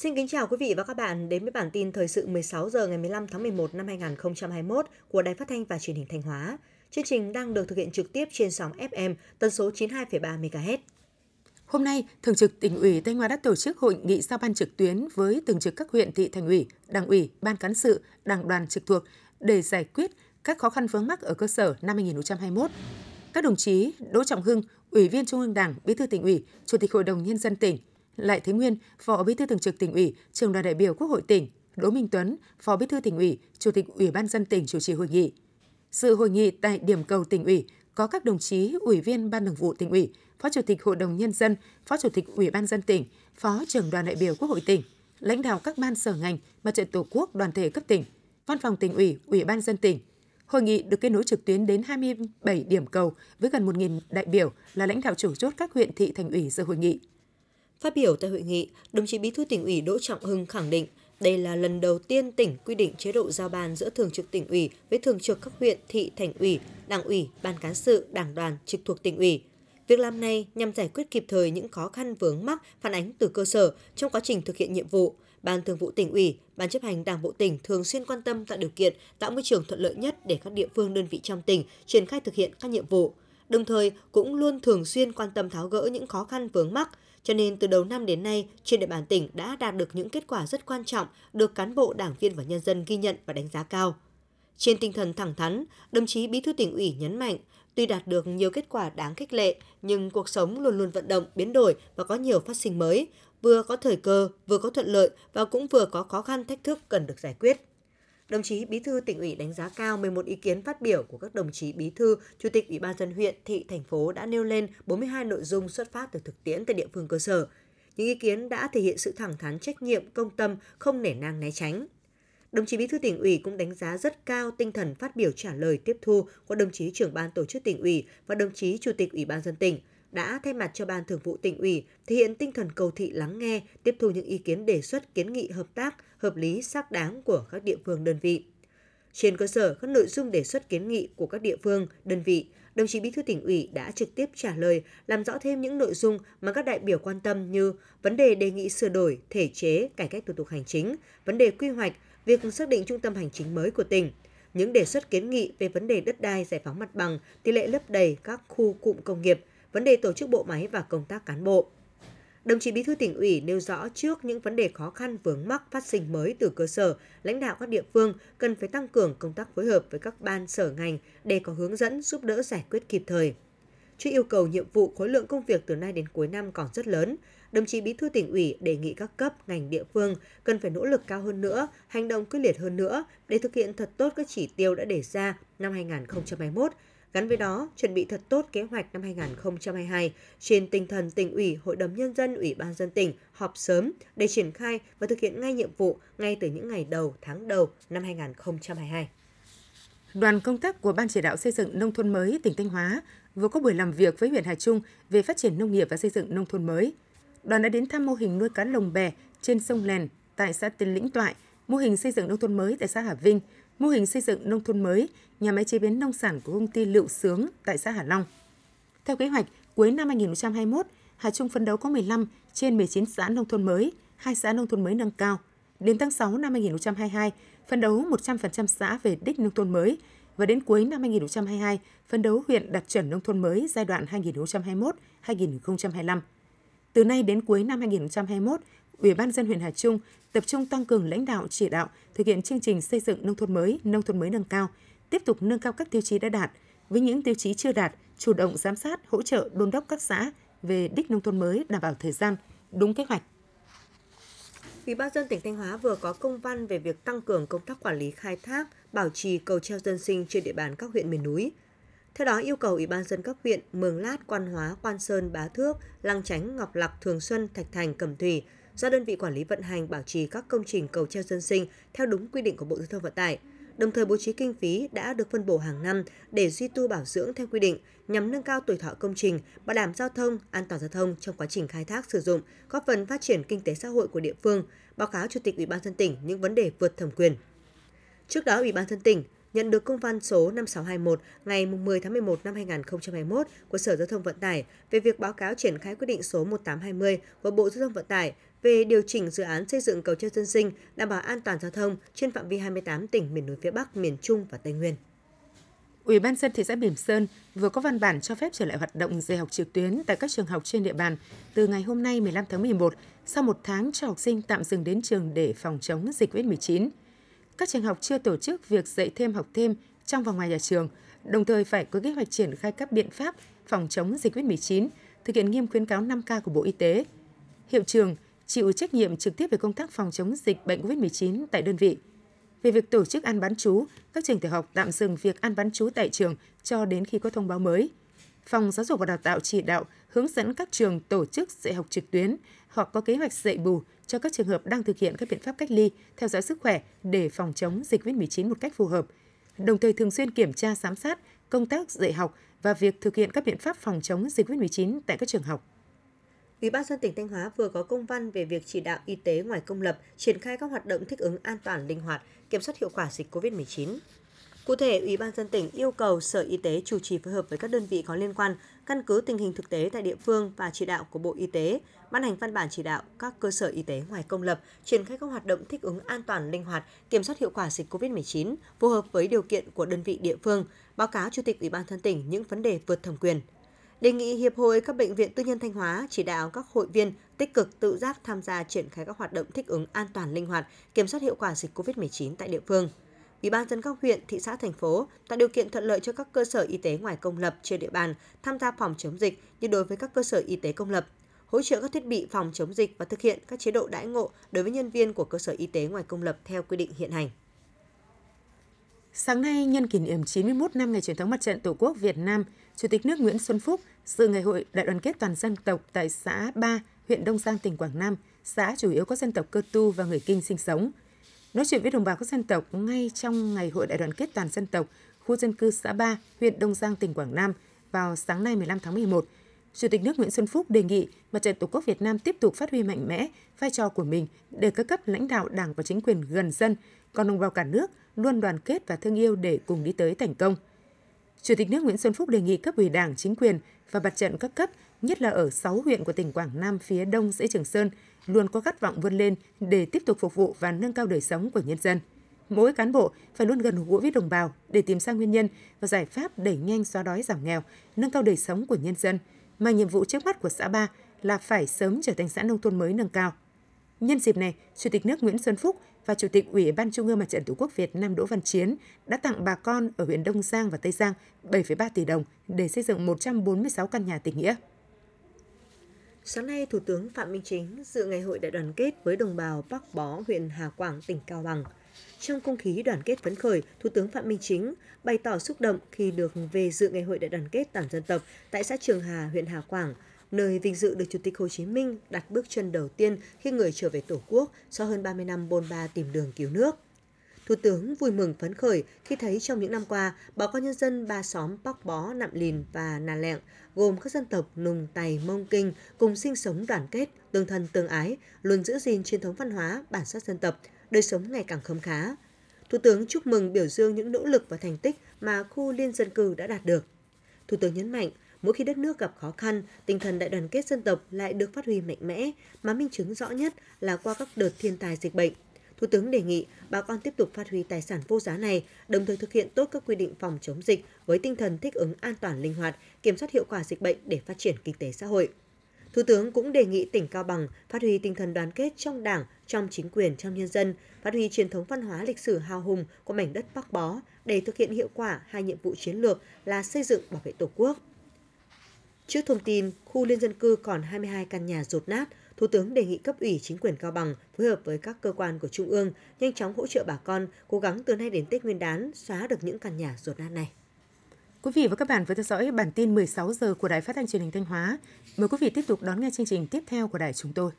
Xin kính chào quý vị và các bạn đến với bản tin thời sự 16 giờ ngày 15 tháng 11 năm 2021 của Đài Phát thanh và Truyền hình Thanh Hóa. Chương trình đang được thực hiện trực tiếp trên sóng FM tần số 92,3 MHz. Hôm nay, Thường trực tỉnh ủy Thanh Hóa đã tổ chức hội nghị giao ban trực tuyến với thường trực các huyện thị thành ủy, đảng ủy, ban cán sự, đảng đoàn trực thuộc để giải quyết các khó khăn vướng mắc ở cơ sở năm 2021. Các đồng chí Đỗ Trọng Hưng, Ủy viên Trung ương Đảng, Bí thư tỉnh ủy, Chủ tịch Hội đồng nhân dân tỉnh, lại Thế Nguyên, Phó Bí thư Thường trực tỉnh ủy, Trường đoàn đại biểu Quốc hội tỉnh, Đỗ Minh Tuấn, Phó Bí thư tỉnh ủy, Chủ tịch Ủy ban dân tỉnh chủ trì hội nghị. Sự hội nghị tại điểm cầu tỉnh ủy có các đồng chí Ủy viên Ban Thường vụ tỉnh ủy, Phó Chủ tịch Hội đồng nhân dân, Phó Chủ tịch Ủy ban dân tỉnh, Phó trưởng đoàn đại biểu Quốc hội tỉnh, lãnh đạo các ban sở ngành, mặt trận Tổ quốc, đoàn thể cấp tỉnh, Văn phòng tỉnh ủy, Ủy ban dân tỉnh. Hội nghị được kết nối trực tuyến đến 27 điểm cầu với gần 1.000 đại biểu là lãnh đạo chủ chốt các huyện thị thành ủy dự hội nghị. Phát biểu tại hội nghị, đồng chí Bí thư tỉnh ủy Đỗ Trọng Hưng khẳng định đây là lần đầu tiên tỉnh quy định chế độ giao ban giữa thường trực tỉnh ủy với thường trực các huyện, thị, thành ủy, đảng ủy, ban cán sự, đảng đoàn trực thuộc tỉnh ủy. Việc làm này nhằm giải quyết kịp thời những khó khăn vướng mắc phản ánh từ cơ sở trong quá trình thực hiện nhiệm vụ. Ban Thường vụ tỉnh ủy, Ban chấp hành Đảng bộ tỉnh thường xuyên quan tâm tạo điều kiện, tạo môi trường thuận lợi nhất để các địa phương đơn vị trong tỉnh triển khai thực hiện các nhiệm vụ. Đồng thời cũng luôn thường xuyên quan tâm tháo gỡ những khó khăn vướng mắc, cho nên từ đầu năm đến nay, trên địa bàn tỉnh đã đạt được những kết quả rất quan trọng được cán bộ, đảng viên và nhân dân ghi nhận và đánh giá cao. Trên tinh thần thẳng thắn, đồng chí Bí thư tỉnh ủy nhấn mạnh, tuy đạt được nhiều kết quả đáng khích lệ, nhưng cuộc sống luôn luôn vận động, biến đổi và có nhiều phát sinh mới, vừa có thời cơ, vừa có thuận lợi và cũng vừa có khó khăn thách thức cần được giải quyết. Đồng chí Bí thư tỉnh ủy đánh giá cao 11 ý kiến phát biểu của các đồng chí bí thư, chủ tịch Ủy ban dân huyện, thị, thành phố đã nêu lên 42 nội dung xuất phát từ thực tiễn tại địa phương cơ sở. Những ý kiến đã thể hiện sự thẳng thắn trách nhiệm, công tâm, không nể nang né tránh. Đồng chí Bí thư tỉnh ủy cũng đánh giá rất cao tinh thần phát biểu trả lời tiếp thu của đồng chí trưởng ban tổ chức tỉnh ủy và đồng chí chủ tịch Ủy ban dân tỉnh đã thay mặt cho ban thường vụ tỉnh ủy thể hiện tinh thần cầu thị lắng nghe, tiếp thu những ý kiến đề xuất kiến nghị hợp tác, hợp lý, xác đáng của các địa phương đơn vị. Trên cơ sở các nội dung đề xuất kiến nghị của các địa phương, đơn vị, đồng chí Bí thư tỉnh ủy đã trực tiếp trả lời, làm rõ thêm những nội dung mà các đại biểu quan tâm như vấn đề đề nghị sửa đổi, thể chế, cải cách thủ tục hành chính, vấn đề quy hoạch, việc xác định trung tâm hành chính mới của tỉnh, những đề xuất kiến nghị về vấn đề đất đai, giải phóng mặt bằng, tỷ lệ lấp đầy các khu cụm công nghiệp, vấn đề tổ chức bộ máy và công tác cán bộ. Đồng chí Bí thư tỉnh ủy nêu rõ trước những vấn đề khó khăn vướng mắc phát sinh mới từ cơ sở, lãnh đạo các địa phương cần phải tăng cường công tác phối hợp với các ban sở ngành để có hướng dẫn giúp đỡ giải quyết kịp thời. Trước yêu cầu nhiệm vụ khối lượng công việc từ nay đến cuối năm còn rất lớn, đồng chí Bí thư tỉnh ủy đề nghị các cấp, ngành địa phương cần phải nỗ lực cao hơn nữa, hành động quyết liệt hơn nữa để thực hiện thật tốt các chỉ tiêu đã đề ra năm 2021 Gắn với đó, chuẩn bị thật tốt kế hoạch năm 2022 trên tinh thần tỉnh ủy, hội đồng nhân dân, ủy ban dân tỉnh họp sớm để triển khai và thực hiện ngay nhiệm vụ ngay từ những ngày đầu, tháng đầu năm 2022. Đoàn công tác của Ban chỉ đạo xây dựng nông thôn mới tỉnh Thanh Hóa vừa có buổi làm việc với huyện Hà Trung về phát triển nông nghiệp và xây dựng nông thôn mới. Đoàn đã đến thăm mô hình nuôi cá lồng bè trên sông Lèn tại xã Tiên Lĩnh Toại, mô hình xây dựng nông thôn mới tại xã Hà Vinh, mô hình xây dựng nông thôn mới, nhà máy chế biến nông sản của công ty Lựu Sướng tại xã Hà Long. Theo kế hoạch, cuối năm 2021, Hà Trung phấn đấu có 15 trên 19 xã nông thôn mới, hai xã nông thôn mới nâng cao. Đến tháng 6 năm 2022, phấn đấu 100% xã về đích nông thôn mới và đến cuối năm 2022, phấn đấu huyện đạt chuẩn nông thôn mới giai đoạn 2021-2025. Từ nay đến cuối năm 2021, Ủy ban dân huyện Hà Trung tập trung tăng cường lãnh đạo chỉ đạo thực hiện chương trình xây dựng nông thôn mới, nông thôn mới nâng cao, tiếp tục nâng cao các tiêu chí đã đạt, với những tiêu chí chưa đạt, chủ động giám sát, hỗ trợ đôn đốc các xã về đích nông thôn mới đảm bảo thời gian, đúng kế hoạch. Ủy ban dân tỉnh Thanh Hóa vừa có công văn về việc tăng cường công tác quản lý khai thác, bảo trì cầu treo dân sinh trên địa bàn các huyện miền núi. Theo đó yêu cầu Ủy ban dân các huyện Mường Lát, Quan Hóa, Quan Sơn, Bá Thước, Lăng Chánh, Ngọc Lặc, Thường Xuân, Thạch Thành, Cẩm Thủy do đơn vị quản lý vận hành bảo trì các công trình cầu treo dân sinh theo đúng quy định của Bộ Giao thông Vận tải, đồng thời bố trí kinh phí đã được phân bổ hàng năm để duy tu bảo dưỡng theo quy định nhằm nâng cao tuổi thọ công trình, bảo đảm giao thông, an toàn giao thông trong quá trình khai thác sử dụng, góp phần phát triển kinh tế xã hội của địa phương, báo cáo Chủ tịch Ủy ban dân tỉnh những vấn đề vượt thẩm quyền. Trước đó, Ủy ban dân tỉnh nhận được công văn số 5621 ngày 10 tháng 11 năm 2021 của Sở Giao thông Vận tải về việc báo cáo triển khai quyết định số 1820 của Bộ Giao thông Vận tải về điều chỉnh dự án xây dựng cầu treo dân sinh đảm bảo an toàn giao thông trên phạm vi 28 tỉnh miền núi phía Bắc, miền Trung và Tây Nguyên. Ủy ban dân thị xã Bỉm Sơn vừa có văn bản cho phép trở lại hoạt động dạy học trực tuyến tại các trường học trên địa bàn từ ngày hôm nay 15 tháng 11 sau một tháng cho học sinh tạm dừng đến trường để phòng chống dịch COVID-19. Các trường học chưa tổ chức việc dạy thêm học thêm trong và ngoài nhà trường, đồng thời phải có kế hoạch triển khai các biện pháp phòng chống dịch COVID-19, thực hiện nghiêm khuyến cáo 5K của Bộ Y tế. Hiệu trường chịu trách nhiệm trực tiếp về công tác phòng chống dịch bệnh COVID-19 tại đơn vị. Về việc tổ chức ăn bán chú, các trường tiểu học tạm dừng việc ăn bán chú tại trường cho đến khi có thông báo mới. Phòng Giáo dục và Đào tạo chỉ đạo hướng dẫn các trường tổ chức dạy học trực tuyến hoặc có kế hoạch dạy bù cho các trường hợp đang thực hiện các biện pháp cách ly, theo dõi sức khỏe để phòng chống dịch COVID-19 một cách phù hợp. Đồng thời thường xuyên kiểm tra giám sát công tác dạy học và việc thực hiện các biện pháp phòng chống dịch COVID-19 tại các trường học. Ủy ban dân tỉnh Thanh Hóa vừa có công văn về việc chỉ đạo y tế ngoài công lập triển khai các hoạt động thích ứng an toàn linh hoạt, kiểm soát hiệu quả dịch COVID-19. Cụ thể, Ủy ban dân tỉnh yêu cầu Sở Y tế chủ trì phối hợp với các đơn vị có liên quan, căn cứ tình hình thực tế tại địa phương và chỉ đạo của Bộ Y tế, ban hành văn bản chỉ đạo các cơ sở y tế ngoài công lập triển khai các hoạt động thích ứng an toàn linh hoạt, kiểm soát hiệu quả dịch COVID-19 phù hợp với điều kiện của đơn vị địa phương, báo cáo Chủ tịch Ủy ban dân tỉnh những vấn đề vượt thẩm quyền đề nghị Hiệp hội các bệnh viện tư nhân Thanh Hóa chỉ đạo các hội viên tích cực tự giác tham gia triển khai các hoạt động thích ứng an toàn linh hoạt, kiểm soát hiệu quả dịch COVID-19 tại địa phương. Ủy ban dân các huyện, thị xã, thành phố tạo điều kiện thuận lợi cho các cơ sở y tế ngoài công lập trên địa bàn tham gia phòng chống dịch như đối với các cơ sở y tế công lập, hỗ trợ các thiết bị phòng chống dịch và thực hiện các chế độ đãi ngộ đối với nhân viên của cơ sở y tế ngoài công lập theo quy định hiện hành. Sáng nay, nhân kỷ niệm 91 năm ngày truyền thống mặt trận Tổ quốc Việt Nam, Chủ tịch nước Nguyễn Xuân Phúc dự ngày hội đại đoàn kết toàn dân tộc tại xã Ba, huyện Đông Giang, tỉnh Quảng Nam, xã chủ yếu có dân tộc cơ tu và người Kinh sinh sống. Nói chuyện với đồng bào các dân tộc ngay trong ngày hội đại đoàn kết toàn dân tộc, khu dân cư xã Ba, huyện Đông Giang, tỉnh Quảng Nam vào sáng nay 15 tháng 11, Chủ tịch nước Nguyễn Xuân Phúc đề nghị Mặt trận Tổ quốc Việt Nam tiếp tục phát huy mạnh mẽ vai trò của mình để các cấp lãnh đạo Đảng và chính quyền gần dân, còn đồng bào cả nước luôn đoàn kết và thương yêu để cùng đi tới thành công. Chủ tịch nước Nguyễn Xuân Phúc đề nghị cấp ủy Đảng, chính quyền và mặt trận các cấp, nhất là ở 6 huyện của tỉnh Quảng Nam phía đông dãy Trường Sơn, luôn có khát vọng vươn lên để tiếp tục phục vụ và nâng cao đời sống của nhân dân. Mỗi cán bộ phải luôn gần gũi với đồng bào để tìm ra nguyên nhân và giải pháp đẩy nhanh xóa đói giảm nghèo, nâng cao đời sống của nhân dân, mà nhiệm vụ trước mắt của xã Ba là phải sớm trở thành xã nông thôn mới nâng cao. Nhân dịp này, Chủ tịch nước Nguyễn Xuân Phúc và Chủ tịch Ủy ban Trung ương Mặt trận Tổ quốc Việt Nam Đỗ Văn Chiến đã tặng bà con ở huyện Đông Giang và Tây Giang 7,3 tỷ đồng để xây dựng 146 căn nhà tình nghĩa. Sáng nay, Thủ tướng Phạm Minh Chính dự ngày hội đại đoàn kết với đồng bào Bắc Bó, huyện Hà Quảng, tỉnh Cao Bằng. Trong không khí đoàn kết phấn khởi, Thủ tướng Phạm Minh Chính bày tỏ xúc động khi được về dự ngày hội đại đoàn kết toàn dân tộc tại xã Trường Hà, huyện Hà Quảng, nơi vinh dự được Chủ tịch Hồ Chí Minh đặt bước chân đầu tiên khi người trở về Tổ quốc sau hơn 30 năm bôn ba tìm đường cứu nước. Thủ tướng vui mừng phấn khởi khi thấy trong những năm qua, bà con nhân dân ba xóm Bóc Bó, Nạm Lìn và Nà Lẹng gồm các dân tộc Nùng, Tày, Mông Kinh cùng sinh sống đoàn kết, tương thân tương ái, luôn giữ gìn truyền thống văn hóa, bản sắc dân tộc, đời sống ngày càng khấm khá. Thủ tướng chúc mừng biểu dương những nỗ lực và thành tích mà khu liên dân cư đã đạt được. Thủ tướng nhấn mạnh, mỗi khi đất nước gặp khó khăn, tinh thần đại đoàn kết dân tộc lại được phát huy mạnh mẽ, mà minh chứng rõ nhất là qua các đợt thiên tai dịch bệnh. Thủ tướng đề nghị bà con tiếp tục phát huy tài sản vô giá này, đồng thời thực hiện tốt các quy định phòng chống dịch với tinh thần thích ứng an toàn linh hoạt, kiểm soát hiệu quả dịch bệnh để phát triển kinh tế xã hội. Thủ tướng cũng đề nghị tỉnh Cao Bằng phát huy tinh thần đoàn kết trong Đảng, trong chính quyền, trong nhân dân, phát huy truyền thống văn hóa lịch sử hào hùng của mảnh đất Bắc Bó để thực hiện hiệu quả hai nhiệm vụ chiến lược là xây dựng bảo vệ Tổ quốc. Trước thông tin khu liên dân cư còn 22 căn nhà rột nát, Thủ tướng đề nghị cấp ủy chính quyền Cao Bằng phối hợp với các cơ quan của Trung ương nhanh chóng hỗ trợ bà con cố gắng từ nay đến Tết Nguyên đán xóa được những căn nhà rột nát này. Quý vị và các bạn vừa theo dõi bản tin 16 giờ của Đài Phát thanh Truyền hình Thanh Hóa. Mời quý vị tiếp tục đón nghe chương trình tiếp theo của đài chúng tôi.